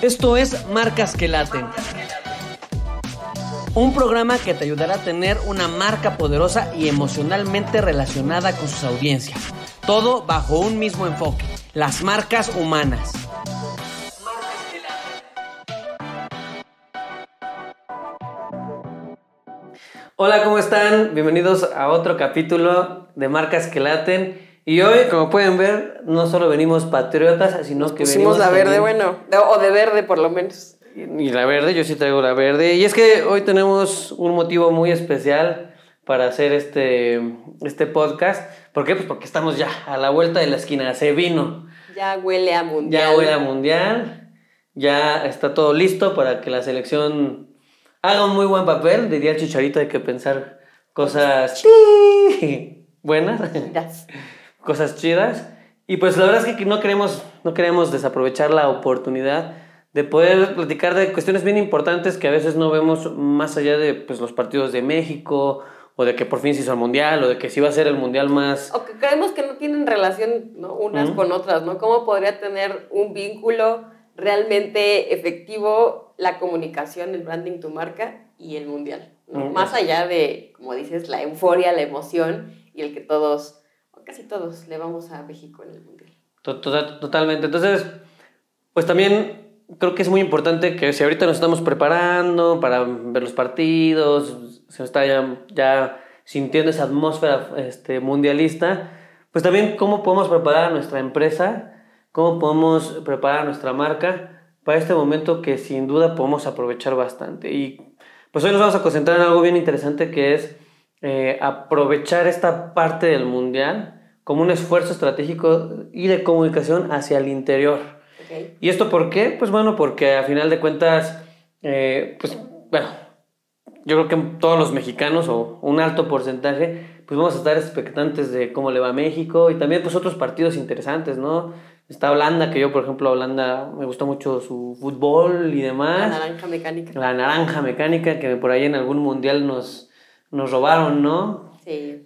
Esto es Marcas que Laten. Un programa que te ayudará a tener una marca poderosa y emocionalmente relacionada con sus audiencias. Todo bajo un mismo enfoque, las marcas humanas. Hola, ¿cómo están? Bienvenidos a otro capítulo de Marcas que Laten. Y hoy, como pueden ver, no solo venimos patriotas, sino que venimos la verde, bueno, de- o de verde por lo menos. Y la verde, yo sí traigo la verde. Y es que hoy tenemos un motivo muy especial para hacer este, este podcast. ¿Por qué? Pues porque estamos ya a la vuelta de la esquina. Se vino. Ya huele a mundial. Ya huele a mundial. Ya está todo listo para que la selección haga un muy buen papel. Diría el chicharito, hay que pensar cosas buenas. Cosas chidas. Y pues la verdad es que no queremos, no queremos desaprovechar la oportunidad de poder platicar de cuestiones bien importantes que a veces no vemos más allá de pues, los partidos de México, o de que por fin se hizo el Mundial, o de que sí va a ser el Mundial más... O que creemos que no tienen relación ¿no? unas Ujú. con otras, ¿no? ¿Cómo podría tener un vínculo realmente efectivo la comunicación, el branding, tu marca y el mundial? ¿no? Mm. Más allá de, como dices, la euforia, la emoción y el que todos, casi todos, le vamos a México en el mundial. To- to- Totalmente. Entonces, pues también creo que es muy importante que si ahorita nos estamos preparando para ver los partidos, se está ya, ya sintiendo esa atmósfera este, mundialista, pues también cómo podemos preparar a nuestra empresa, cómo podemos preparar a nuestra marca para este momento que sin duda podemos aprovechar bastante. Y pues hoy nos vamos a concentrar en algo bien interesante que es eh, aprovechar esta parte del mundial como un esfuerzo estratégico y de comunicación hacia el interior. ¿ok? ¿Y esto por qué? Pues bueno, porque a final de cuentas, eh, pues bueno, yo creo que todos los mexicanos o un alto porcentaje, pues vamos a estar expectantes de cómo le va a México y también pues otros partidos interesantes, ¿no? Está Holanda, que yo por ejemplo Holanda me gustó mucho su fútbol y La demás. naranja mecánica. La naranja mecánica que por ahí en algún mundial nos, nos robaron, ¿no?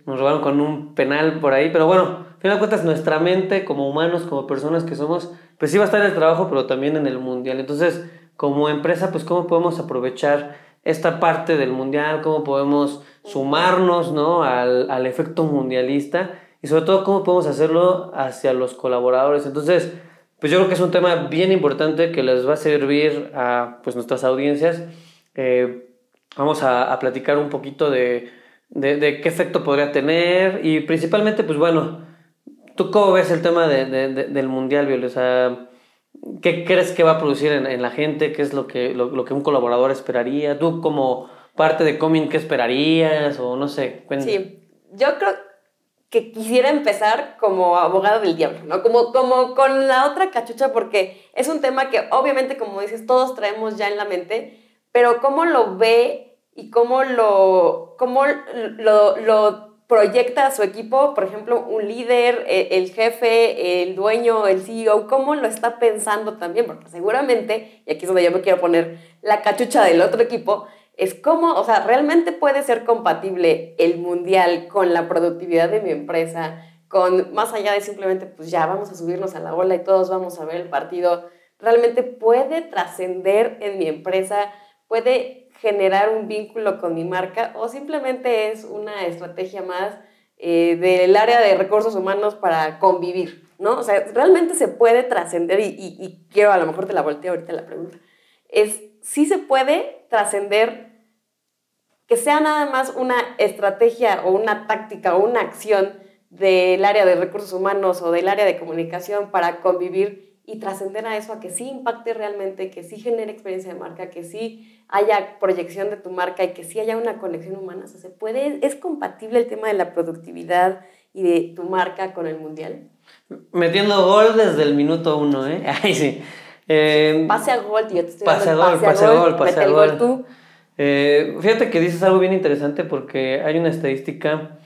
Nos robaron con un penal por ahí, pero bueno, al final de cuentas nuestra mente como humanos, como personas que somos, pues sí va a estar en el trabajo, pero también en el mundial. Entonces, como empresa, pues cómo podemos aprovechar esta parte del mundial, cómo podemos sumarnos, ¿no? Al, al efecto mundialista y sobre todo cómo podemos hacerlo hacia los colaboradores. Entonces, pues yo creo que es un tema bien importante que les va a servir a pues nuestras audiencias. Eh, vamos a, a platicar un poquito de, de, de qué efecto podría tener y principalmente, pues bueno, ¿tú cómo ves el tema de, de- de- del mundial, Viole? O sea, ¿qué crees que va a producir en, en la gente? ¿Qué es lo que, lo, lo que un colaborador esperaría? ¿Tú como parte de Comin, qué esperarías? O no sé, cuéntame. Sí, yo creo que quisiera empezar como abogado del diablo, ¿no? Como, como con la otra cachucha, porque es un tema que obviamente, como dices, todos traemos ya en la mente, pero cómo lo ve y cómo lo, cómo lo, proyecta a su equipo, por ejemplo, un líder, eh, el jefe, el dueño, el CEO, cómo lo está pensando también, porque seguramente, y aquí es donde yo me quiero poner la cachucha del otro equipo, es cómo, o sea, realmente puede ser compatible el mundial con la productividad de mi empresa, con más allá de simplemente, pues ya vamos a subirnos a la ola y todos vamos a ver el partido, realmente puede trascender en mi empresa, puede generar un vínculo con mi marca o simplemente es una estrategia más eh, del área de recursos humanos para convivir, ¿no? O sea, realmente se puede trascender y, quiero, a lo mejor te la volteo ahorita la pregunta, es si se puede trascender que sea nada más una estrategia o una táctica o una acción del área de recursos humanos o del área de comunicación para convivir y trascender a eso, a que sí impacte realmente, que sí genere experiencia de marca, que sí haya proyección de tu marca y que sí haya una conexión humana. O sea, se puede, es compatible el tema de la productividad y de tu marca con el mundial. Metiendo gol desde el minuto uno, ¿eh? Ay, sí. Eh, Pase a gol, tío, te estoy Pase a gol, pase a gol, pase a gol. gol tú. Eh, fíjate que dices algo bien interesante porque hay una estadística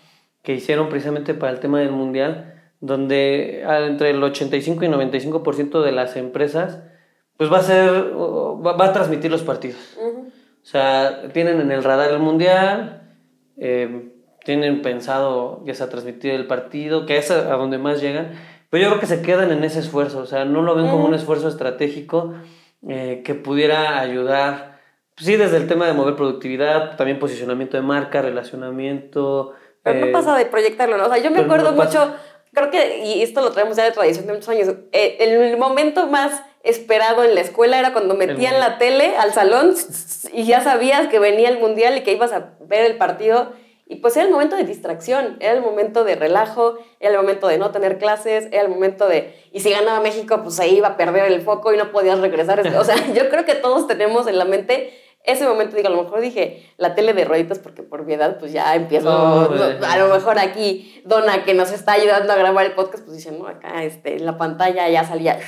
que hicieron precisamente para el tema del mundial, donde ah, entre el 85 y 95% de las empresas, pues va a ser, va, a transmitir los partidos. Ujú. O sea, tienen en el radar el mundial, eh, tienen pensado ya sea transmitir el partido, que es a, a donde más llegan, pero yo creo que se quedan en ese esfuerzo, o sea, no lo ven como un esfuerzo estratégico eh, que pudiera ayudar, pues sí, desde el tema de mover productividad, también posicionamiento de marca, relacionamiento. Pero no eh, pasa de proyectarlo, ¿no? O sea, yo me no acuerdo pasa. mucho, creo que, y esto lo traemos ya de tradición de muchos años, eh, el momento más esperado en la escuela era cuando metían la tele al salón y ya sabías que venía el mundial y que ibas a ver el partido. Y pues era el momento de distracción, era el momento de relajo, era el momento de no tener clases, era el momento de... Y si ganaba México, pues ahí iba a perder el foco y no podías regresar. O sea, yo creo que todos tenemos en la mente ese momento, digo, a lo mejor dije la tele de rueditas porque por mi edad pues ya empiezo, no, a lo mejor aquí Donna que nos está ayudando a grabar el podcast pues dice, no, acá este, la pantalla ya salía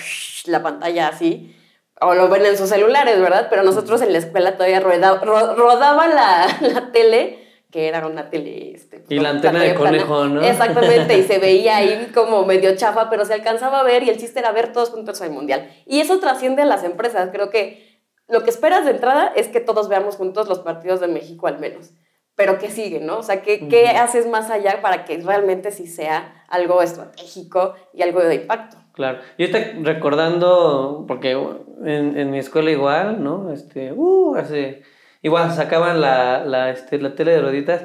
la pantalla así, o lo ven en sus celulares, ¿verdad? Pero nosotros en la escuela todavía ro- rodaba la, la tele, que era una tele... Este, Y la antena de plana. conejo, ¿no? Exactamente, y se veía ahí como medio chafa, pero se alcanzaba a ver y el chiste era ver todos juntos el mundial. Y eso trasciende a las empresas, creo que lo que esperas de entrada es que todos veamos juntos los partidos de México al menos. Pero ¿qué sigue, no? O sea, ¿qué, qué haces más allá para que realmente sí sea algo estratégico y algo de impacto? Claro. Yo ahorita recordando, porque en, en mi escuela igual, ¿no? Este, uh, hace, igual sacaban la, la, este, la tele de rueditas.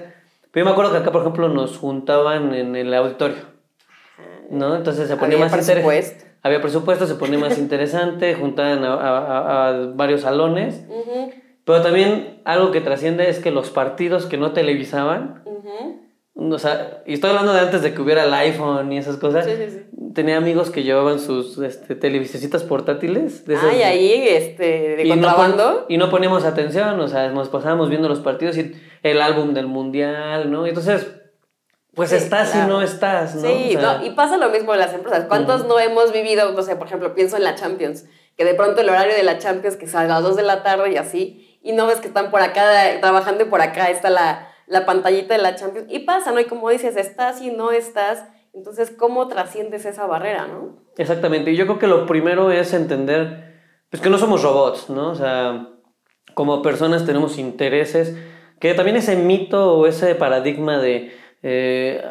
Pero yo me acuerdo que acá, por ejemplo, nos juntaban en el auditorio, ¿no? Entonces se ponía Había más interesante. Había presupuesto, se ponía más interesante, juntaban a, a- a- a varios salones. Ujú, Pero también algo que trasciende es que los partidos que no televisaban, o sea, y estoy hablando de antes de que hubiera el iPhone y esas cosas, Sí, sí, sí. tenía amigos que llevaban sus este, portátiles. De esas- Ay, ahí, este, de y no, contrabando. pon- y no poníamos atención, o sea, nos pasábamos viendo los partidos y el álbum del mundial, ¿no? Entonces, pues Sí, estás claro. y no estás, ¿no? Sí, O sea, no, y pasa lo mismo en las empresas. ¿Cuántos no hemos vivido, no sé, por ejemplo, pienso en la Champions, que de pronto el horario de la Champions que sale a las 2 de la tarde y así, y no ves que están por acá trabajando y por acá está la, la pantallita de la Champions, y pasa, ¿no? Y como dices, estás y no estás, entonces, ¿cómo trasciendes esa barrera, no? Exactamente, y yo creo que lo primero es entender pues que no somos robots, ¿no? O sea, como personas tenemos intereses, que también ese mito o ese paradigma de eh,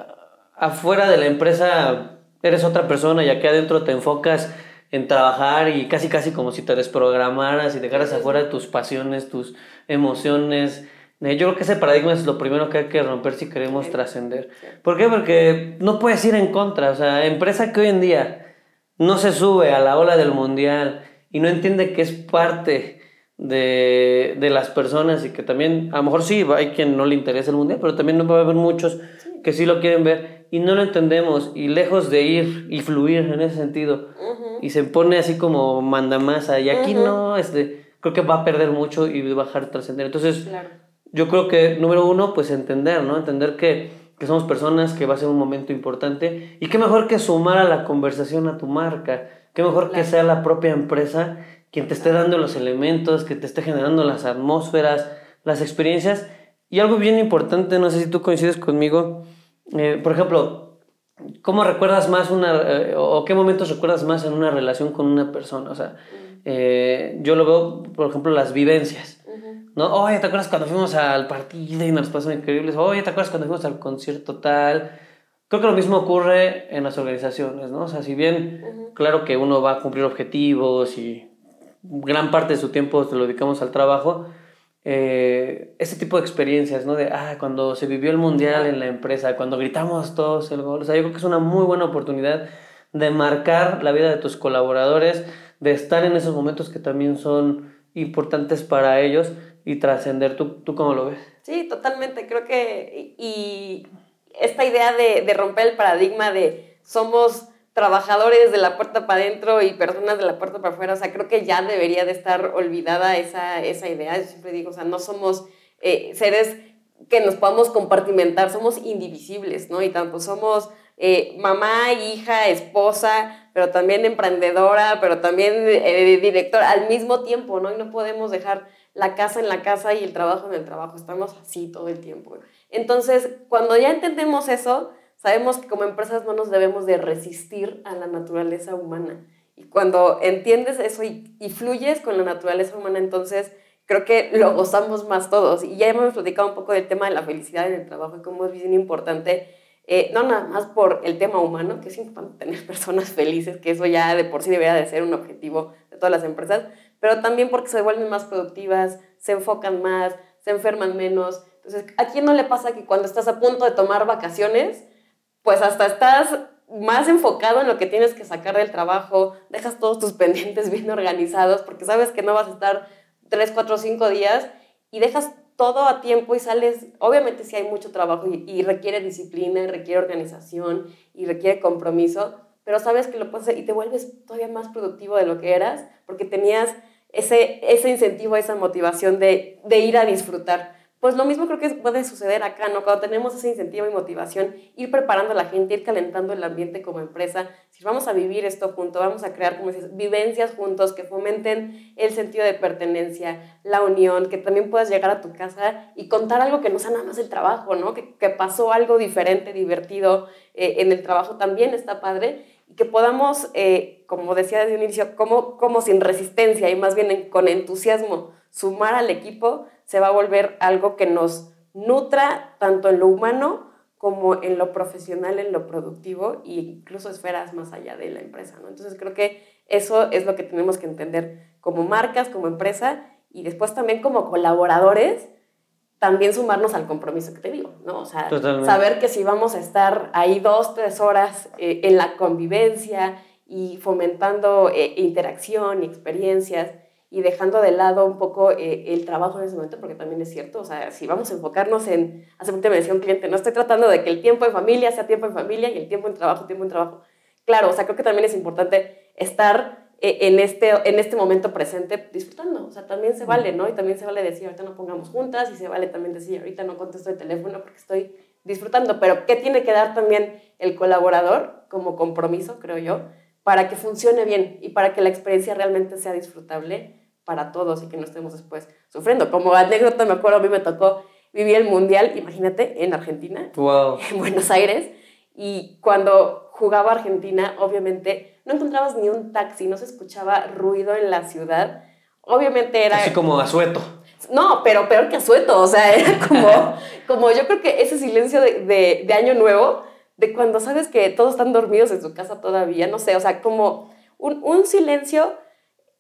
afuera de la empresa eres otra persona y aquí adentro te enfocas en trabajar y casi casi como si te desprogramaras y dejaras afuera tus pasiones, tus emociones. Eh, Yo creo que ese paradigma es lo primero que hay que romper si queremos Sí. trascender. ¿Por qué? Porque no puedes ir en contra. O sea, empresa que hoy en día no se sube a la ola del mundial y no entiende que es parte de, de las personas y que también, a lo mejor sí, hay quien no le interesa el mundial, pero también va a haber muchos que sí lo quieren ver y no lo entendemos y lejos de ir y fluir en ese sentido y se pone así como mandamasa y aquí Ujú. no, este, creo que va a perder mucho y va a bajar trascender. Entonces, Claro. yo creo que, número uno, pues entender, ¿no? Entender que, que somos personas, que va a ser un momento importante. Y qué mejor que sumar a la conversación a tu marca. Qué mejor que sea la propia empresa quien te esté dando los elementos, que te esté generando las atmósferas, las experiencias. Y algo bien importante, no sé si tú coincides conmigo, eh, por ejemplo, ¿cómo recuerdas más una, eh, o qué momentos recuerdas más en una relación con una persona? O sea, eh, yo lo veo, por ejemplo, las vivencias. ¿no? Oye, ¿te acuerdas cuando fuimos al partido y nos pasó increíbles? Oye, ¿te acuerdas cuando fuimos al concierto tal? Creo que lo mismo ocurre en las organizaciones, ¿no? O sea, si bien, claro que uno va a cumplir objetivos y gran parte de su tiempo se lo dedicamos al trabajo, eh, ese tipo de experiencias, ¿no? De, ah, cuando se vivió el mundial en la empresa, cuando gritamos todos el gol, o sea, yo creo que es una muy buena oportunidad de marcar la vida de tus colaboradores, de estar en esos momentos que también son importantes para ellos y trascender. ¿Tú, ¿Tú cómo lo ves? Sí, totalmente. Creo que y esta idea de, de romper el paradigma de somos trabajadores de la puerta para adentro y personas de la puerta para afuera, o sea, creo que ya debería de estar olvidada esa, esa idea. Yo siempre digo, o sea, no somos eh, seres que nos podamos compartimentar, somos indivisibles, ¿no? Y tanto somos eh, mamá, hija, esposa, pero también emprendedora, pero también eh, directora al mismo tiempo, ¿no? Y no podemos dejar la casa en la casa y el trabajo en el trabajo, estamos así todo el tiempo. Entonces, cuando ya entendemos eso, sabemos que como empresas no nos debemos de resistir a la naturaleza humana. Y cuando entiendes eso y, y fluyes con la naturaleza humana, entonces creo que lo gozamos más todos. Y ya hemos platicado un poco del tema de la felicidad en el trabajo y cómo es bien importante, eh, no nada más por el tema humano, que es importante tener personas felices, que eso ya de por sí debería de ser un objetivo de todas las empresas, pero también porque se vuelven más productivas, se enfocan más, se enferman menos. Entonces, ¿a quién no le pasa que cuando estás a punto de tomar vacaciones, pues hasta estás más enfocado en lo que tienes que sacar del trabajo, dejas todos tus pendientes bien organizados porque sabes que no vas a estar 3, 4, 5 días y dejas todo a tiempo y sales, obviamente si hay mucho trabajo y, requiere disciplina, requiere organización y requiere compromiso, pero sabes que lo puedes hacer y te vuelves todavía más productivo de lo que eras porque tenías ese, ese incentivo, esa motivación de, de ir a disfrutar. Pues lo mismo creo que puede suceder acá, ¿no? Cuando tenemos ese incentivo y motivación, ir preparando a la gente, ir calentando el ambiente como empresa. Si vamos a vivir esto juntos, vamos a crear, como dices, vivencias juntos que fomenten el sentido de pertenencia, la unión, que también puedas llegar a tu casa y contar algo que no sea nada más el trabajo, ¿no? Que, pasó algo diferente, divertido eh, en el trabajo también está padre y que podamos, eh, como decía desde un inicio, como, como sin resistencia y más bien con entusiasmo sumar al equipo se va a volver algo que nos nutra tanto en lo humano como en lo profesional, en lo productivo e incluso esferas más allá de la empresa. ¿no? Entonces creo que eso es lo que tenemos que entender como marcas, como empresa y después también como colaboradores, también sumarnos al compromiso que te digo, ¿no? O sea, saber que si vamos a estar ahí dos, tres horas eh, en la convivencia y fomentando eh, interacción y experiencias, y dejando de lado un poco eh, el trabajo en ese momento, porque también es cierto, o sea, si vamos a enfocarnos en, hace poco me decía un cliente, no estoy tratando de que el tiempo en familia sea tiempo en familia y el tiempo en trabajo, tiempo en trabajo. Claro, o sea, creo que también es importante estar eh, en, este, en este momento presente disfrutando, o sea, también se vale, ¿no? Y también se vale decir, ahorita no pongamos juntas, y se vale también decir, ahorita no contesto el teléfono porque estoy disfrutando, pero ¿qué tiene que dar también el colaborador como compromiso, creo yo, para que funcione bien y para que la experiencia realmente sea disfrutable? Para todos y que no estemos después sufriendo. Como anécdota, me acuerdo, a mí me tocó vivir el Mundial, imagínate, en Argentina, en Buenos Aires, y cuando jugaba Argentina, obviamente, no encontrabas ni un taxi, no se escuchaba ruido en la ciudad. Obviamente era... Así como asueto. No, pero peor que asueto, o sea, era como, como yo creo que ese silencio de, de, de Año Nuevo, de cuando sabes que todos están dormidos en su casa todavía, no sé, o sea, como un, un silencio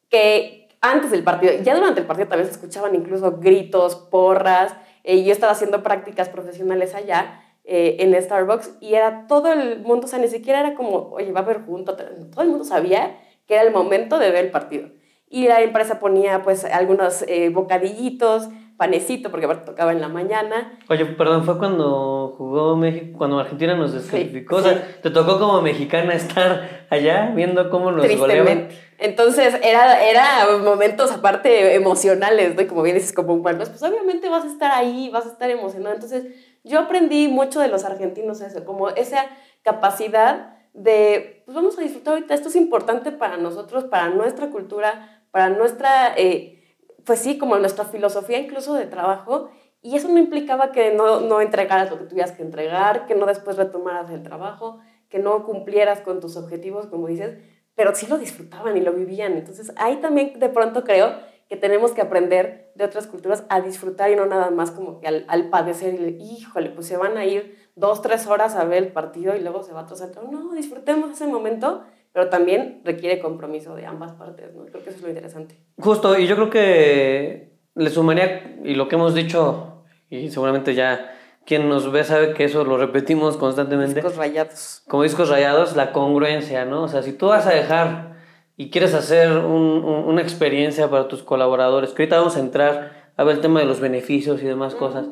que, antes del partido, ya durante el partido también se escuchaban incluso gritos, porras, eh, yo estaba haciendo prácticas profesionales allá eh, en Starbucks y era todo el mundo, o sea, ni siquiera era como, oye, va a haber junto, todo el mundo sabía que era el momento de ver el partido. Y la empresa ponía pues algunos eh, bocadillitos, panecito, porque tocaba en la mañana. Oye, perdón, fue cuando jugó México, cuando Argentina nos descalificó. o sea, te tocó como mexicana estar allá viendo cómo nos goleaban. Entonces, era, era momentos aparte emocionales, ¿no? como bien dices, como humanos, pues obviamente vas a estar ahí, vas a estar emocionado. Entonces, yo aprendí mucho de los argentinos eso, como esa capacidad de, pues vamos a disfrutar ahorita, esto es importante para nosotros, para nuestra cultura, para nuestra... Eh, pues sí, como nuestra filosofía incluso de trabajo, y eso no implicaba que no, no entregaras lo que tuvieras que entregar, que no después retomaras el trabajo, que no cumplieras con tus objetivos, como dices, pero sí lo disfrutaban y lo vivían. Entonces ahí también de pronto creo que tenemos que aprender de otras culturas a disfrutar y no nada más como que al, al padecer y, híjole, pues se van a ir dos, tres horas a ver el partido y luego se va a trozar. No, disfrutemos ese momento pero también requiere compromiso de ambas partes, ¿no? Creo que eso es lo interesante. Justo, y yo creo que le sumaría, y lo que hemos dicho, y seguramente ya quien nos ve sabe que eso lo repetimos constantemente. Discos rayados. Como discos rayados, la congruencia, ¿no? O sea, si tú vas a dejar y quieres hacer un, una experiencia para tus colaboradores, que ahorita vamos a entrar a ver el tema de los beneficios y demás cosas,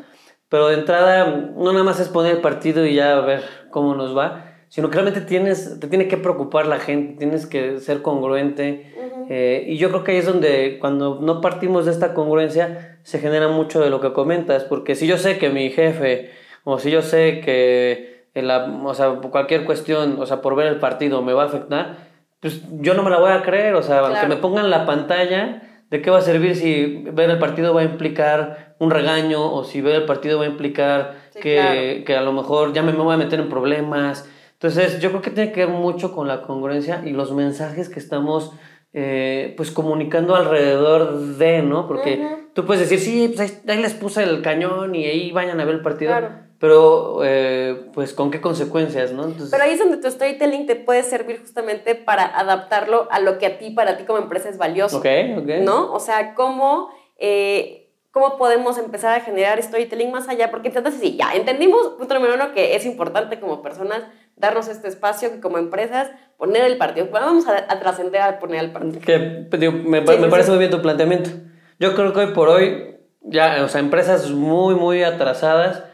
pero de entrada no nada más es poner el partido y ya a ver cómo nos va, sino que realmente tienes, te tiene que preocupar la gente, tienes que ser congruente. Eh, y yo creo que ahí es donde cuando no partimos de esta congruencia se genera mucho de lo que comentas, porque si yo sé que mi jefe, o si yo sé que la, o sea, cualquier cuestión, o sea, por ver el partido me va a afectar, pues yo no me la voy a creer, o sea, aunque me pongan la pantalla, ¿de qué va a servir si ver el partido va a implicar un regaño o si ver el partido va a implicar que, que, a lo mejor ya me, me voy a meter en problemas? Entonces, yo creo que tiene que ver mucho con la congruencia y los mensajes que estamos eh, pues comunicando alrededor de, ¿no? Porque tú puedes decir, sí, pues ahí, les puse el cañón y ahí vayan a ver el partido. pero eh, pues con qué consecuencias, ¿no? pero ahí es donde tu storytelling te puede servir justamente para adaptarlo a lo que a ti, para ti como empresa es valioso. Ok, ok. ¿No? O sea, cómo... Eh, ¿Cómo podemos empezar a generar storytelling más allá? Porque entonces, sí, ya entendimos, punto número uno, que es importante como personas darnos este espacio, que como empresas poner el partido. vamos a, trascender al poner el partido. Que, me, parece muy bien tu planteamiento. Yo creo que hoy por hoy, ya, o sea, empresas muy, muy atrasadas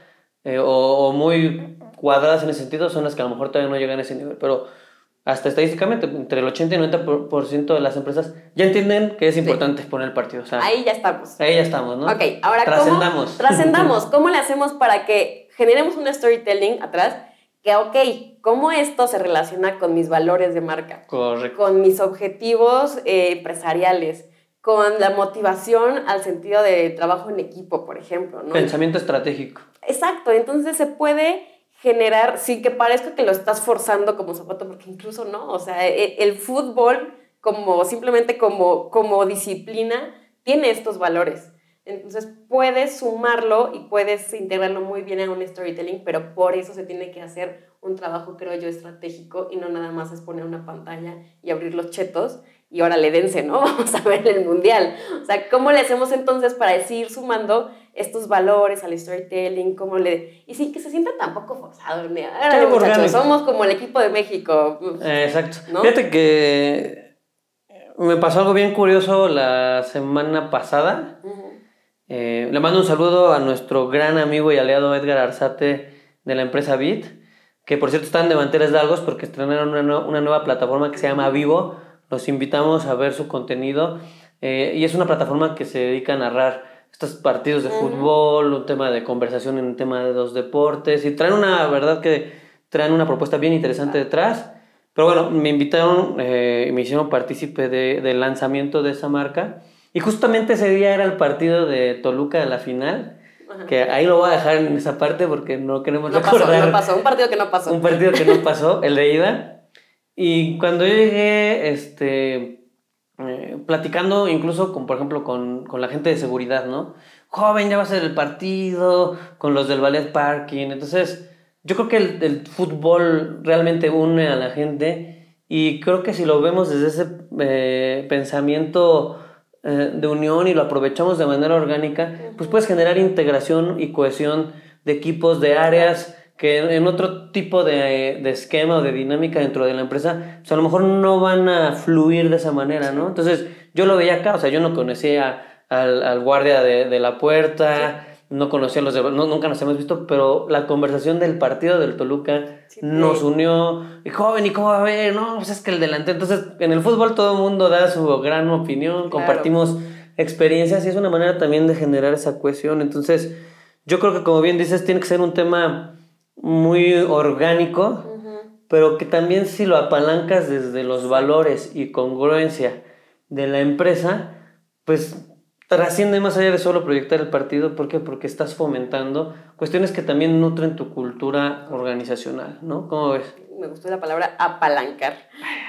eh, o, muy cuadradas en ese sentido son las que a lo mejor todavía no llegan a ese nivel. Pero hasta estadísticamente, entre el 80 y el 90% de las empresas ya entienden que es importante poner el partido. ahí ya estamos. Ahí ya estamos, ¿no? Ok, ahora trascendamos. ¿cómo, trascendamos. ¿Cómo le hacemos para que generemos un storytelling atrás? Que, ok, ¿cómo esto se relaciona con mis valores de marca? Correcto. Con mis objetivos eh, empresariales, con la motivación al sentido de trabajo en equipo, por ejemplo, ¿no? Pensamiento estratégico. Exacto, entonces se puede generar, sin que parezca que lo estás forzando como zapato, porque incluso no, o sea, e, el, fútbol como simplemente como, como disciplina tiene estos valores. Entonces puedes sumarlo y puedes integrarlo muy bien en un storytelling, pero por eso se tiene que hacer un trabajo, creo yo, estratégico y no nada más es poner una pantalla y abrir los chetos y ahora le dense, ¿no? Vamos a ver el mundial. O sea, ¿cómo le hacemos entonces para seguir sumando estos valores al storytelling, cómo le... Y sin que se sienta tampoco forzado. Ahora, somos como el equipo de México. Eh, exacto. Fíjate que me pasó algo bien curioso la semana pasada. Eh, le mando un saludo a nuestro gran amigo y aliado Edgar Arzate de la empresa Bit, que por cierto están de manteles largos porque estrenaron una, una nueva plataforma que se llama Vivo. Los invitamos a ver su contenido. Eh, y es una plataforma que se dedica a narrar estos partidos de fútbol, un tema de conversación en un tema de los deportes, y traen una, verdad que traen una propuesta bien interesante detrás. Pero bueno, me invitaron eh, y me hicieron partícipe de, del lanzamiento de esa marca. Y justamente ese día era el partido de Toluca de la final. Que ahí lo voy a dejar en esa parte porque no queremos no recordar. Pasó, no pasó, un partido que no pasó. Un partido que no pasó, el de ida. Y cuando yo llegué, este, eh, platicando incluso con, por ejemplo, con, con, la gente de seguridad, ¿no? Joven, ya va a ser el partido, con los del ballet parking. Entonces, yo creo que el, el fútbol realmente une a la gente y creo que si lo vemos desde ese eh, pensamiento eh, de unión y lo aprovechamos de manera orgánica, pues puedes generar integración y cohesión de equipos, de áreas que en otro tipo de, de, esquema o de dinámica dentro de la empresa, pues a lo mejor no van a fluir de esa manera, ¿no? Entonces, yo lo veía acá, o sea, yo no conocía al, guardia de, la puerta, no conocía a los de, no, nunca nos hemos visto, pero la conversación del partido del Toluca nos unió, y joven, ¿y cómo va a ver? No, pues es que el delante, entonces, en el fútbol todo el mundo da su gran opinión, compartimos experiencias y es una manera también de generar esa cohesión, entonces, yo creo que como bien dices, tiene que ser un tema muy orgánico, pero que también si lo apalancas desde los valores y congruencia de la empresa, pues trasciende más allá de solo proyectar el partido. ¿Por qué? Porque estás fomentando cuestiones que también nutren tu cultura organizacional, ¿no? ¿Cómo ves? me gustó la palabra apalancar.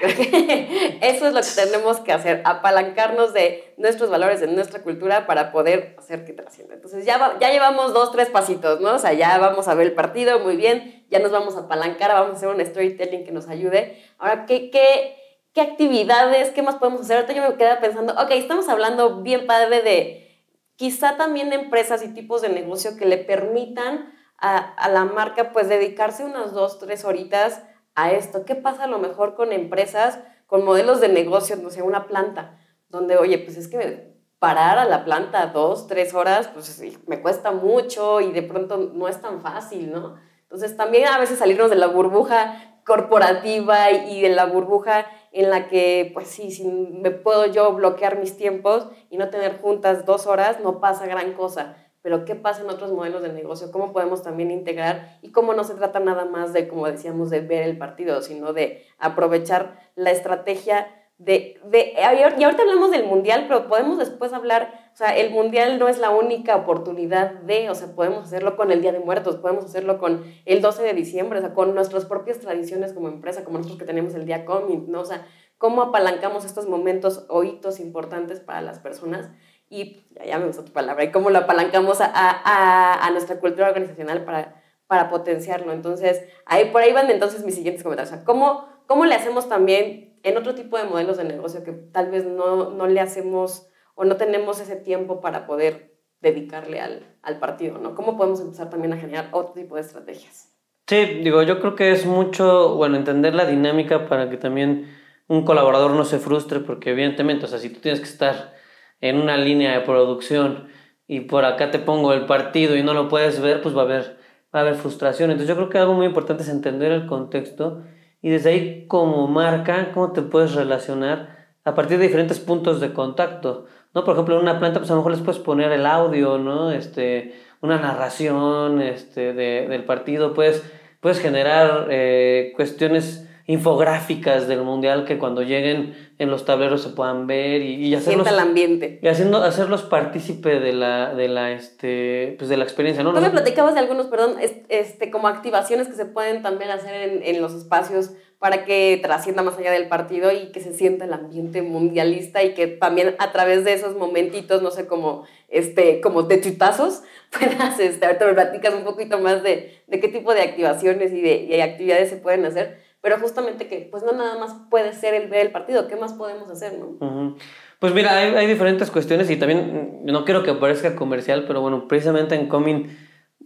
Eso es lo que tenemos que hacer, apalancarnos de nuestros valores, de nuestra cultura para poder hacer que trascienda. Entonces ya, ya llevamos dos, tres pasitos, ¿no? O sea, ya vamos a ver el partido muy bien, ya nos vamos a apalancar, vamos a hacer un storytelling que nos ayude. Ahora, ¿qué, qué, qué actividades, qué más podemos hacer? Ahorita yo me quedé pensando, ok, estamos hablando bien padre de quizá también de empresas y tipos de negocio que le permitan a, a la marca pues dedicarse unas dos, tres horitas a esto. ¿Qué pasa a lo mejor con empresas, con modelos de negocio, no sé, una planta, donde, oye, pues es que parar a la planta dos, tres horas, pues me cuesta mucho y de pronto no es tan fácil, ¿no? Entonces también a veces salirnos de la burbuja corporativa y de la burbuja en la que, pues sí, si me puedo yo bloquear mis tiempos y no tener juntas dos horas, no pasa gran cosa. Pero qué pasa en otros modelos de negocio, cómo podemos también integrar y cómo no se trata nada más de, como decíamos, de ver el partido, sino de aprovechar la estrategia de, de, y ahorita hablamos del mundial, pero podemos después hablar, o sea, el mundial no es la única oportunidad de, o sea, podemos hacerlo con el Día de Muertos, podemos hacerlo con el 12 de diciembre, o sea, con nuestras propias tradiciones como empresa, como nosotros que tenemos el Día Comic, ¿no? O sea, cómo apalancamos estos momentos o hitos importantes para las personas y ya, me gustó tu palabra, y cómo lo apalancamos a, a, a, nuestra cultura organizacional para, para potenciarlo. Entonces, ahí, por ahí van entonces mis siguientes comentarios. O sea, ¿cómo, ¿cómo le hacemos también en otro tipo de modelos de negocio que tal vez no, no le hacemos o no tenemos ese tiempo para poder dedicarle al, al partido, ¿no? ¿Cómo podemos empezar también a generar otro tipo de estrategias? Sí, digo, yo creo que es mucho, bueno, entender la dinámica para que también un colaborador no se frustre, porque evidentemente, o sea, si tú tienes que estar en una línea de producción y por acá te pongo el partido y no lo puedes ver, pues va a haber, va a haber frustración. Entonces yo creo que algo muy importante es entender el contexto y desde ahí como marca, cómo te puedes relacionar a partir de diferentes puntos de contacto. ¿No? Por ejemplo, en una planta, pues a lo mejor les puedes poner el audio, ¿no? Este, una narración este, de, del partido, puedes, puedes generar eh, cuestiones infográficas del mundial que cuando lleguen en los tableros se puedan ver y, y hacerlos Sienta el ambiente. y haciendo hacerlos partícipe de la de la este pues de la experiencia no Tú me platicabas de algunos, perdón, es- este, como activaciones que se pueden también hacer en, en los espacios para que trascienda más allá del partido y que se sienta el ambiente mundialista y que también a través de esos momentitos, no sé, como, este, como de chutazos, puedas, este, ahorita me platicas un poquito más de, de qué tipo de activaciones y de, y de actividades se pueden hacer, pero justamente que pues no nada más puede ser el ver el partido, ¿qué más podemos hacer, no? Pues mira, hay, hay diferentes cuestiones y también mm, no quiero que parezca comercial, pero bueno, precisamente en Coming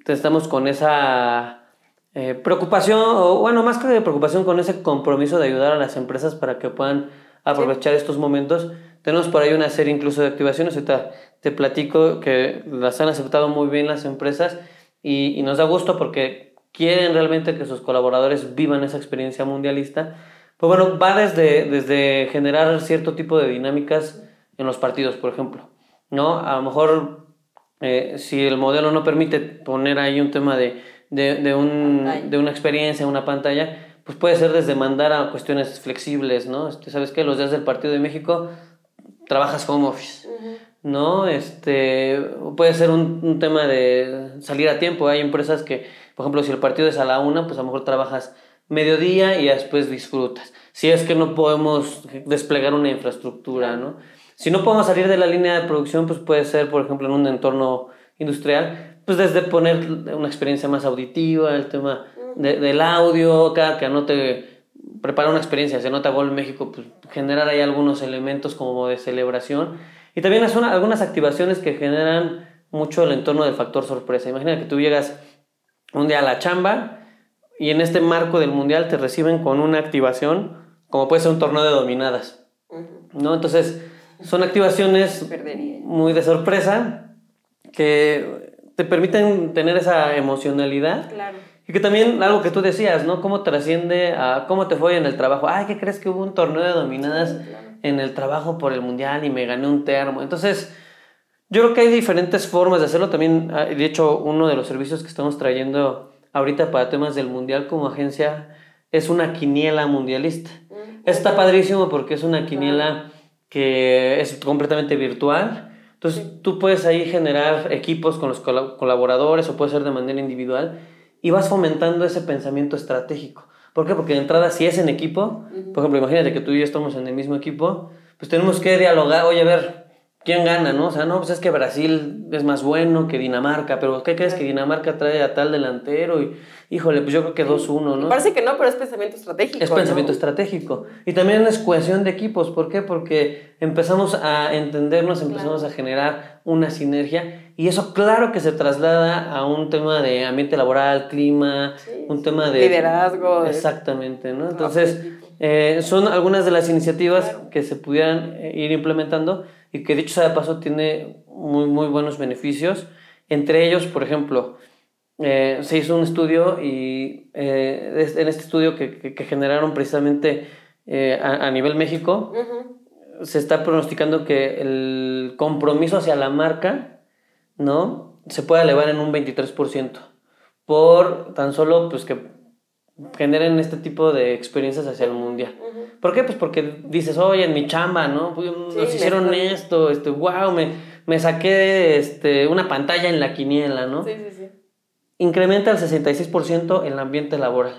estamos con esa eh, preocupación, o bueno, más que de preocupación, con ese compromiso de ayudar a las empresas para que puedan aprovechar estos momentos. Tenemos por ahí una serie incluso de activaciones, ahorita te platico que las han aceptado muy bien las empresas y, y nos da gusto porque quieren realmente que sus colaboradores vivan esa experiencia mundialista. Pues bueno, va desde, desde generar cierto tipo de dinámicas en los partidos, por ejemplo. ¿no? A lo mejor eh, si el modelo no permite poner ahí un tema de, de, de un, de una experiencia, una pantalla, pues puede ser desde mandar a cuestiones flexibles, ¿no? Este, ¿Sabes qué? Los días del Partido de México trabajas home office. ¿no? Este, puede ser un, un tema de salir a tiempo. Hay empresas que, por ejemplo, si el partido es a la una, pues a lo mejor trabajas mediodía y después disfrutas. Si es que no podemos desplegar una infraestructura, ¿no? Si no podemos salir de la línea de producción, pues puede ser, por ejemplo, en un entorno industrial, pues desde poner una experiencia más auditiva, el tema de- del audio, cada que anote, prepara una experiencia, se nota Gol México, pues generar ahí algunos elementos como de celebración. Y también son algunas activaciones que generan mucho el entorno del factor sorpresa. Imagina que tú llegas un día a la chamba y en este marco del mundial te reciben con una activación, como puede ser un torneo de dominadas. ¿no? Entonces, son activaciones muy de sorpresa que te permiten tener esa emocionalidad Claro. y que también algo que tú decías, ¿no? Cómo trasciende a cómo te fue en el trabajo. Ay, ¿qué crees que hubo un torneo de dominadas Sí, claro. en el trabajo por el mundial y me gané un termo? Entonces, yo creo que hay diferentes formas de hacerlo. También, ah, de hecho, uno de los servicios que estamos trayendo ahorita para temas del mundial como agencia es una quiniela mundialista. Ujú. Está padrísimo porque es una quiniela que es completamente virtual. Entonces tú puedes ahí generar equipos con los cola- colaboradores o puede ser de manera individual y vas fomentando ese pensamiento estratégico. ¿Por qué? Porque de entrada si es en equipo, por ejemplo, imagínate que tú y yo estamos en el mismo equipo, pues tenemos que dialogar, oye, a ver, ¿quién gana? ¿no? O sea, no, pues es que Brasil es más bueno que Dinamarca, pero ¿qué crees que Dinamarca trae a tal delantero? Y híjole, pues yo creo que 2-1, ¿no? Parece que no, pero es pensamiento estratégico. Es pensamiento ¿no? estratégico. Y también es cohesión de equipos. ¿Por qué? Porque empezamos a entendernos, empezamos a generar una sinergia. Y eso, claro que se traslada a un tema de ambiente laboral, clima, Sí, un tema de. Liderazgo. de- Exactamente, ¿no? Entonces, eh, son algunas de las iniciativas Claro. que se pudieran eh, ir implementando y que dicho sea de paso tiene muy, muy buenos beneficios. Entre ellos, por ejemplo, eh, se hizo un estudio y eh, en este estudio que, que- que generaron precisamente eh, a, a nivel México, se está pronosticando que el compromiso hacia la marca, ¿no? Se puede elevar en un 23% por tan solo pues que generen este tipo de experiencias hacia el mundial. ¿Por qué? Pues porque dices, oye, en mi chamba, ¿no? Pues, Nos Sí, hicieron me- esto, este, wow, me, me saqué este, una pantalla en la quiniela, ¿no? Sí, sí, sí. Incrementa el 66% el ambiente laboral,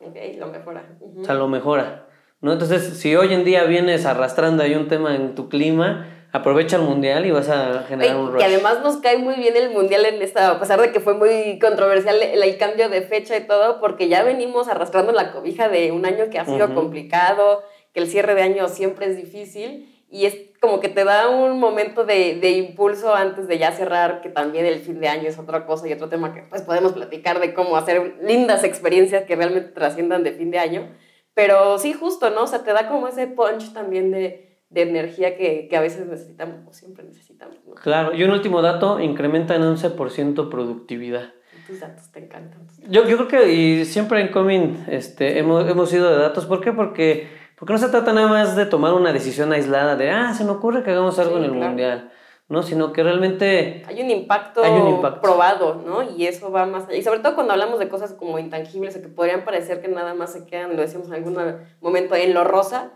Ok, lo mejora. O sea, lo mejora, ¿no? Entonces, si hoy en día vienes arrastrando ahí un tema en tu clima, aprovecha el mundial y vas a generar un rush. Que además nos cae muy bien el mundial en esta, a pesar de que fue muy controversial el, cambio de fecha y todo, porque ya venimos arrastrando la cobija de un año que ha sido complicado, que el cierre de año siempre es difícil y es como que te da un momento de, de, impulso antes de ya cerrar, que también el fin de año es otra cosa y otro tema que pues podemos platicar de cómo hacer lindas experiencias que realmente trasciendan de fin de año. Pero sí, justo, ¿no? O sea, te da como ese punch también de, de energía que, que, a veces necesitamos o siempre necesitamos. ¿no? Claro, y un último dato, incrementa en 11% productividad. Tus datos te encantan. Yo, yo creo que y siempre en Coming este, hemos, hemos ido de datos. ¿Por qué? Porque porque no se trata nada más de tomar una decisión aislada de, ah, se me ocurre que hagamos algo en el mundial, ¿no? Sino que realmente... Hay un, impacto hay un impacto probado, ¿no? Y eso va más allá. Y sobre todo cuando hablamos de cosas como intangibles o que podrían parecer que nada más se quedan, lo decíamos en algún momento, en lo rosa,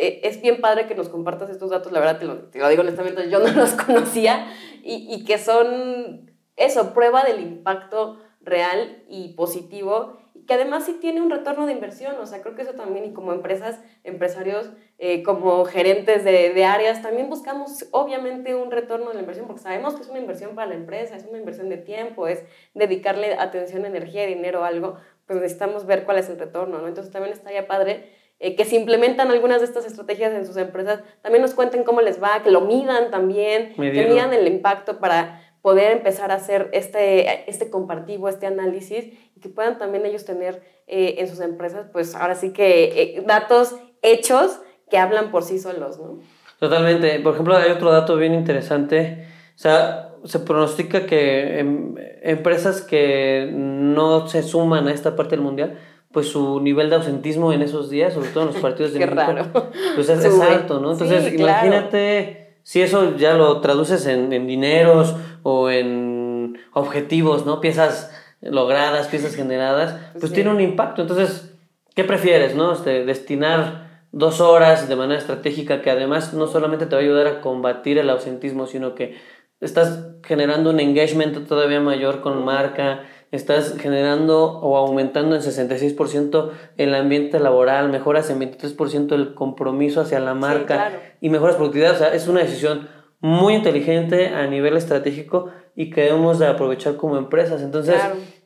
eh, es bien padre que nos compartas estos datos, la verdad te lo, te lo digo honestamente, yo no los conocía, y, y que son eso, prueba del impacto real y positivo que además sí tiene un retorno de inversión, o sea, creo que eso también, y como empresas, empresarios, eh, como gerentes de, de, áreas, también buscamos obviamente un retorno de la inversión, porque sabemos que es una inversión para la empresa, es una inversión de tiempo, es dedicarle atención, energía, dinero algo, pues necesitamos ver cuál es el retorno, ¿no? Entonces también estaría padre eh, que se implementan algunas de estas estrategias en sus empresas, también nos cuenten cómo les va, que lo midan también, que midan el impacto para poder empezar a hacer este, este compartivo, este análisis y que puedan también ellos tener eh, en sus empresas, pues ahora sí que eh, datos hechos que hablan por sí solos, ¿no? Totalmente. Por ejemplo, hay otro dato bien interesante. O sea, se pronostica que em, empresas que no se suman a esta parte del mundial, pues su nivel de ausentismo en esos días, sobre todo en los partidos de Qué México, pues es, alto, ¿no? Entonces, imagínate si eso ya lo traduces en, en, dineros o en objetivos, ¿no? Piezas logradas, piezas generadas, pues tiene un impacto. Entonces, ¿qué prefieres, no? Este, destinar dos horas de manera estratégica que además no solamente te va a ayudar a combatir el ausentismo, sino que estás generando un engagement todavía mayor con marca, estás generando o aumentando en 66% el ambiente laboral, mejoras en 23% el compromiso hacia la marca y mejoras productividad. O sea, es una decisión muy inteligente a nivel estratégico y que debemos de aprovechar como empresas. Entonces,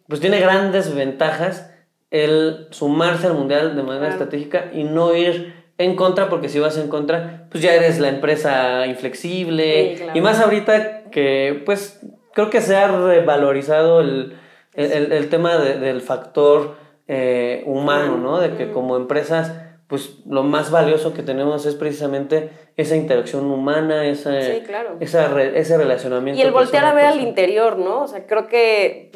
pues tiene grandes ventajas el sumarse al mundial de manera estratégica y no ir en contra, porque si vas en contra, pues ya eres la empresa inflexible. Y más ahorita que, pues, creo que se ha revalorizado el, el, el tema del factor eh, humano, ¿no? De que como empresas, pues lo más valioso que tenemos es precisamente esa interacción humana, esa, esa ese relacionamiento. Y el voltear a ver al interior, ¿no? O sea, creo que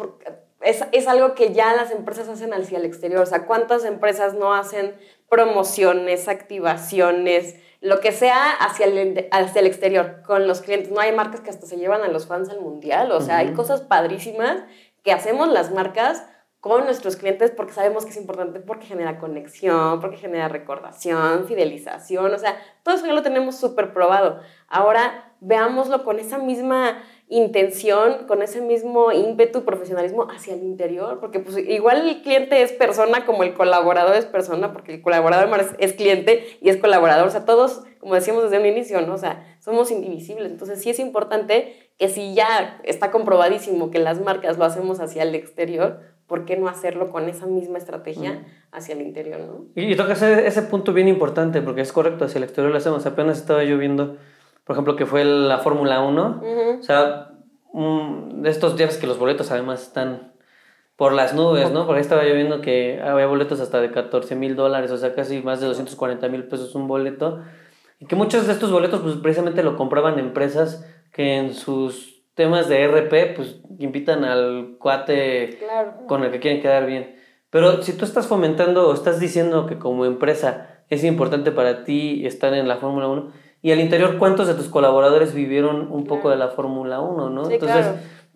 es, es, algo que ya las empresas hacen hacia el exterior. O sea, ¿cuántas empresas no hacen promociones, activaciones, lo que sea hacia el, hacia el exterior con los clientes? No hay marcas que hasta se llevan a los fans al mundial. O sea, hay cosas padrísimas que hacemos las marcas con nuestros clientes porque sabemos que es importante, porque genera conexión, porque genera recordación, fidelización, o sea, todo eso ya lo tenemos súper probado. Ahora veámoslo con esa misma intención, con ese mismo ímpetu, profesionalismo hacia el interior, porque pues igual el cliente es persona como el colaborador es persona, porque el colaborador es cliente y es colaborador, o sea, todos, como decíamos desde un inicio, ¿no? O sea, somos indivisibles, entonces sí es importante que si ya está comprobadísimo que las marcas lo hacemos hacia el exterior, ¿por qué no hacerlo con esa misma estrategia hacia el interior? ¿no? Y, toca ese, ese punto bien importante, porque es correcto, hacia el exterior lo hacemos. Apenas estaba yo viendo, por ejemplo, que fue la Fórmula 1. O sea, de estos días que los boletos además están por las nubes, ¿no? Porque estaba yo viendo que había boletos hasta de 14 mil dólares, o sea, casi más de 240 mil pesos un boleto. Y que muchos de estos boletos, pues precisamente lo compraban empresas que en sus temas de RP, pues invitan al cuate con el que quieren quedar bien. Pero si tú estás fomentando o estás diciendo que como empresa es importante para ti estar en la Fórmula 1, y al interior, ¿cuántos de tus colaboradores vivieron un poco de la Fórmula 1, no? Entonces,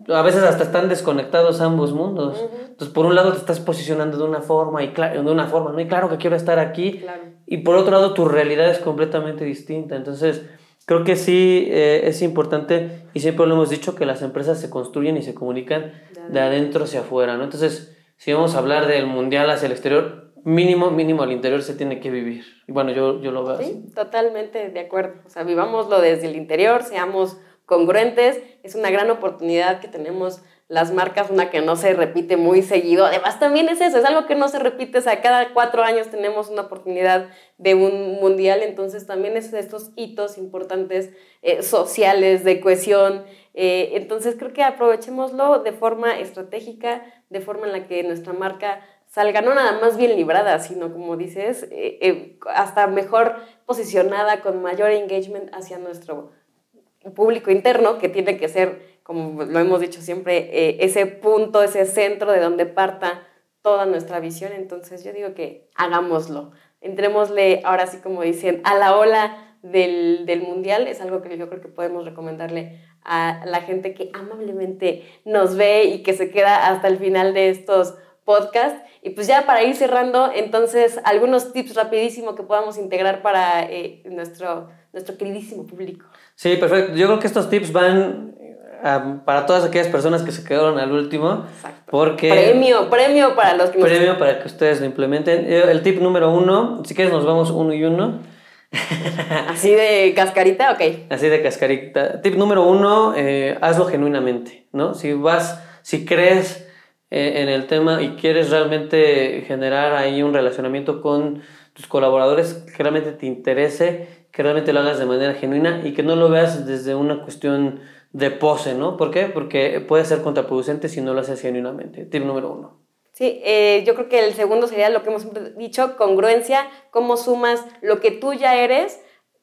a veces hasta están desconectados ambos mundos. Entonces, por un lado te estás posicionando de una forma y de una forma, ¿no? Y claro que quiero estar aquí. Y por otro lado, tu realidad es completamente distinta. Entonces, Creo que sí eh, es importante y siempre lo hemos dicho que las empresas se construyen y se comunican de adentro hacia afuera, ¿no? Entonces, si vamos a hablar del mundial hacia el exterior, mínimo, mínimo al interior se tiene que vivir. Y bueno, yo, yo lo veo sí, totalmente de acuerdo. O sea, vivámoslo desde el interior, seamos congruentes. Es una gran oportunidad que tenemos las marcas, una que no se repite muy seguido. Además, también es eso, es algo que no se repite. O sea, cada cuatro años tenemos una oportunidad de un mundial. Entonces, también es estos hitos importantes eh, sociales, de cohesión. Eh, entonces, creo que aprovechémoslo de forma estratégica, de forma en la que nuestra marca salga no nada más bien librada, sino como dices, eh, hasta mejor posicionada, con mayor engagement hacia nuestro público interno, que tiene que ser como lo hemos dicho siempre, eh, ese punto, ese centro de donde parta toda nuestra visión. Entonces yo digo que hagámoslo. Entrémosle, ahora sí como dicen, a la ola del, del mundial. Es algo que yo creo que podemos recomendarle a la gente que amablemente nos ve y que se queda hasta el final de estos podcasts. Y pues ya para ir cerrando, entonces algunos tips rapidísimo que podamos integrar para eh, nuestro, nuestro queridísimo público. Sí, perfecto. Yo creo que estos tips van para todas aquellas personas que se quedaron al último. Porque premio, premio para los que Premio para que ustedes lo implementen. Eh, el tip número uno, si quieres nos vamos uno y uno. Así de cascarita, ok. Así de cascarita. Tip número uno, eh, hazlo genuinamente, ¿no? Si vas, si crees eh, en el tema y quieres realmente generar ahí un relacionamiento con tus colaboradores que realmente te interese, que realmente lo hagas de manera genuina y que no lo veas desde una cuestión de pose, ¿no? ¿Por qué? Porque puede ser contraproducente si no lo haces genuinamente. Tip número uno. Sí, eh, yo creo que el segundo sería lo que hemos dicho, congruencia, cómo sumas lo que tú ya eres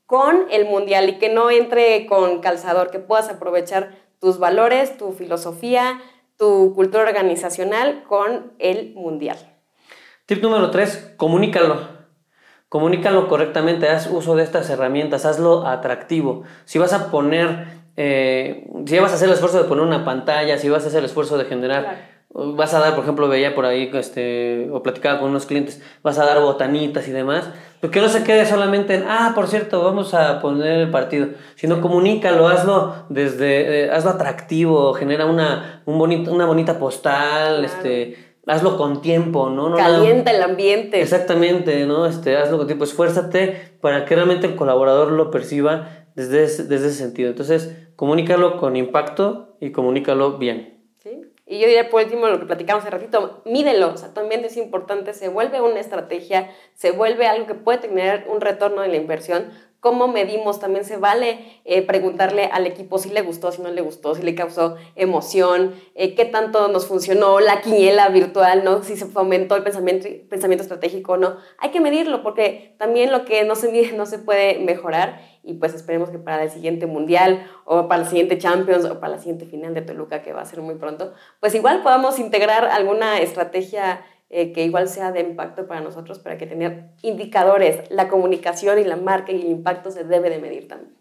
con el mundial y que no entre con calzador, que puedas aprovechar tus valores, tu filosofía, tu cultura organizacional con el mundial. Tip número tres, comunícalo. Comunícalo correctamente, haz uso de estas herramientas, hazlo atractivo. Si vas a poner eh, si vas a hacer el esfuerzo de poner una pantalla, si vas a hacer el esfuerzo de generar, vas a dar, por ejemplo, veía por ahí, este, o platicaba con unos clientes, vas a dar botanitas y demás, pero que no se quede solamente en, ah, por cierto, vamos a poner el partido, sino comunícalo, hazlo desde, eh, hazlo atractivo, genera una, un bonito, una bonita postal, este hazlo con tiempo, ¿no? no Calienta el ambiente. Exactamente, ¿no? Este, hazlo con tiempo, esfuérzate para que realmente el colaborador lo perciba desde ese, desde ese sentido. Entonces, comunícalo con impacto y comunícalo bien. Y yo diría por último lo que platicamos hace ratito, mídelo, o sea, también es importante, se vuelve una estrategia, se vuelve algo que puede tener un retorno de la inversión, cómo medimos, también se vale eh, preguntarle al equipo si le gustó, si no le gustó, si le causó emoción, eh, qué tanto nos funcionó la quiniela virtual, ¿no? si se fomentó el pensamiento, estratégico o no. Hay que medirlo porque también lo que no se mide no se puede mejorar y pues esperemos que para el siguiente mundial o para el siguiente Champions o para la siguiente final de Toluca que va a ser muy pronto, pues igual podamos integrar alguna estrategia eh, que igual sea de impacto para nosotros, para que tener indicadores, la comunicación y la marca y el impacto se debe de medir también.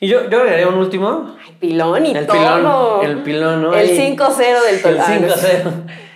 Y yo, yo agregaría un último. Ay, pilón y el todo. Pilón, el pilón, ¿no? El 5-0 del Toluca. El 5-0.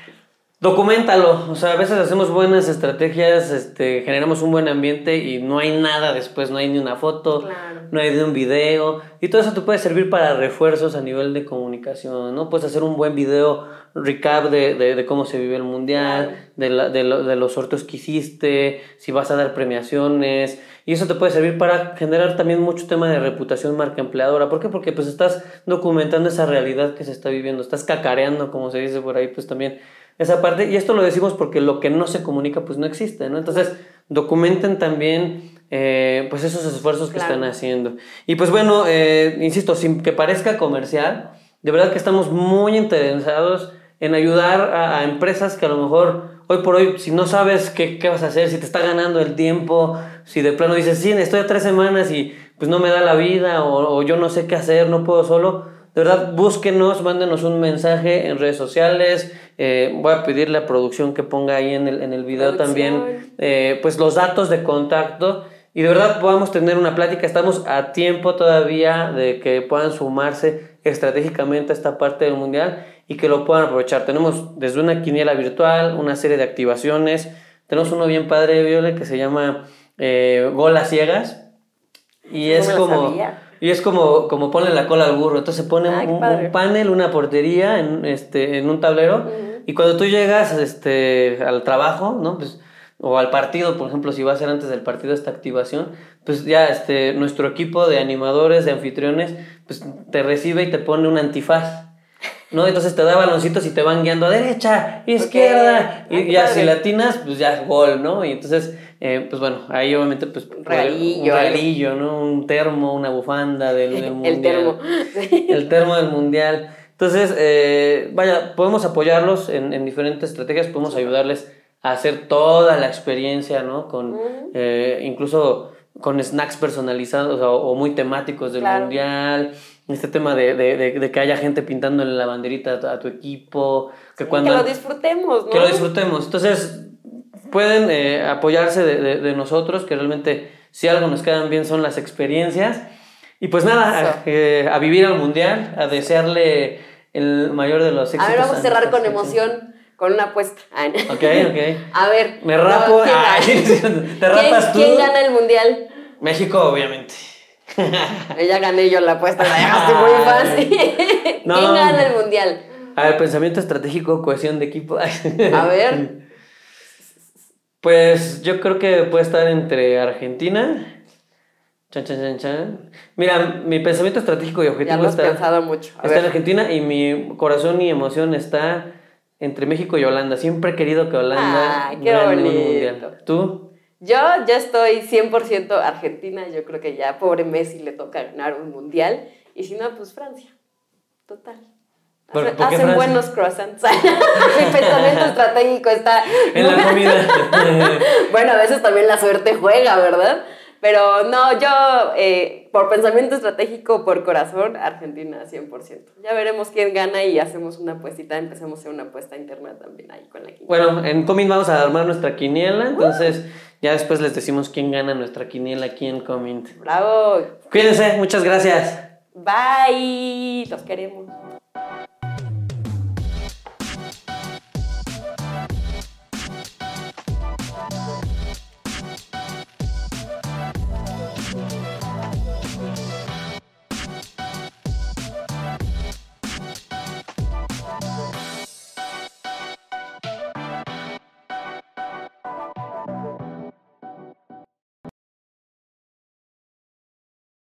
Documentalo, o sea, a veces hacemos buenas estrategias, este, generamos un buen ambiente y no hay nada después, no hay ni una foto, no hay de un video, y todo eso te puede servir para refuerzos a nivel de comunicación, ¿no? Puedes hacer un buen video recap de, de, de cómo se vive el mundial, de, la, de, de, los sorteos que hiciste, si vas a dar premiaciones, y eso te puede servir para generar también mucho tema de reputación marca empleadora. ¿Por qué? Porque pues estás documentando esa realidad que se está viviendo, estás cacareando, como se dice por ahí, pues también esa parte. Y esto lo decimos porque lo que no se comunica pues no existe, ¿no? Entonces, documenten también eh, pues esos esfuerzos que están haciendo. Y pues bueno, eh, insisto, sin que parezca comercial, de verdad que estamos muy interesados en ayudar a, empresas que a lo mejor hoy por hoy, si no sabes qué, qué, vas a hacer, si te está ganando el tiempo, si de plano dices, sí, estoy a tres semanas y pues no me da la vida o, o yo no sé qué hacer, no puedo solo, de verdad, búsquenos, mándenos un mensaje en redes sociales. Eh, voy a pedirle a producción que ponga ahí en el, en el video también eh, pues los datos de contacto y de verdad podamos tener una plática. Estamos a tiempo todavía de que puedan sumarse estratégicamente a esta parte del mundial y que lo puedan aprovechar. Tenemos desde una quiniela virtual, una serie de activaciones. Tenemos uno bien padre, Viole, que se llama eh, Golas Ciegas. Y es como... Y es como, como ponle la cola al burro. Entonces se pone un, panel, una portería en, este, en un tablero. Y cuando tú llegas este, al trabajo, ¿no? Pues o al partido, por ejemplo, si va a ser antes del partido esta activación, pues ya este, nuestro equipo de animadores, de anfitriones, pues te recibe y te pone un antifaz. ¿No? Entonces te da baloncitos y te van guiando a derecha, izquierda, y ya si latinas, pues ya gol, ¿no? Y entonces, eh, pues bueno, ahí obviamente, pues un regalillo, ¿no? Un termo, una bufanda del, mundial. El termo. El termo del mundial. Entonces, eh, vaya, podemos apoyarlos en, en, diferentes estrategias, podemos ayudarles a hacer toda la experiencia, ¿no? Con, eh, incluso con snacks personalizados o, muy temáticos del mundial este tema de, de, de, que haya gente pintando la banderita a, tu equipo. Que, cuando, que lo disfrutemos, ¿no? Que lo disfrutemos. Entonces, pueden eh, apoyarse de, nosotros, que realmente si algo nos quedan bien son las experiencias. Y pues nada, eh, a, vivir al mundial, a desearle el mayor de los éxitos. A ver, vamos a cerrar con emoción con una apuesta. Ok, ok. A ver. Me rapo. ¿Te rapas tú? ¿Quién gana el mundial? México, obviamente. ya gané yo la apuesta, la dejaste muy fácil. ¿Quién gana el mundial? A ver, pensamiento estratégico, cohesión de equipo. A ver. Pues yo creo que puede estar entre Argentina. Chan, chan, chan, chan. Mira, mi pensamiento estratégico y objetivo ya lo está, pensado mucho. está en Argentina y mi corazón y emoción está entre México y Holanda. Siempre he querido que Holanda qué bonito. un mundial. ¿Tú? Yo ya estoy 100% argentina, yo creo que ya pobre Messi le toca ganar un mundial, y si no, pues Francia, total. hacen buenos croissants. Mi pensamiento estratégico está... En la comida. bueno, a veces también la suerte juega, ¿verdad? Pero no, yo eh, por pensamiento estratégico, por corazón, Argentina 100%. Ya veremos quién gana y hacemos una apuestita, empecemos a hacer una apuesta interna también ahí con la quiniela. Bueno, en Comin vamos a armar nuestra quiniela, entonces ya después les decimos quién gana nuestra quiniela aquí en Comin. ¡Bravo! Cuídense, muchas gracias. Bye, los queremos.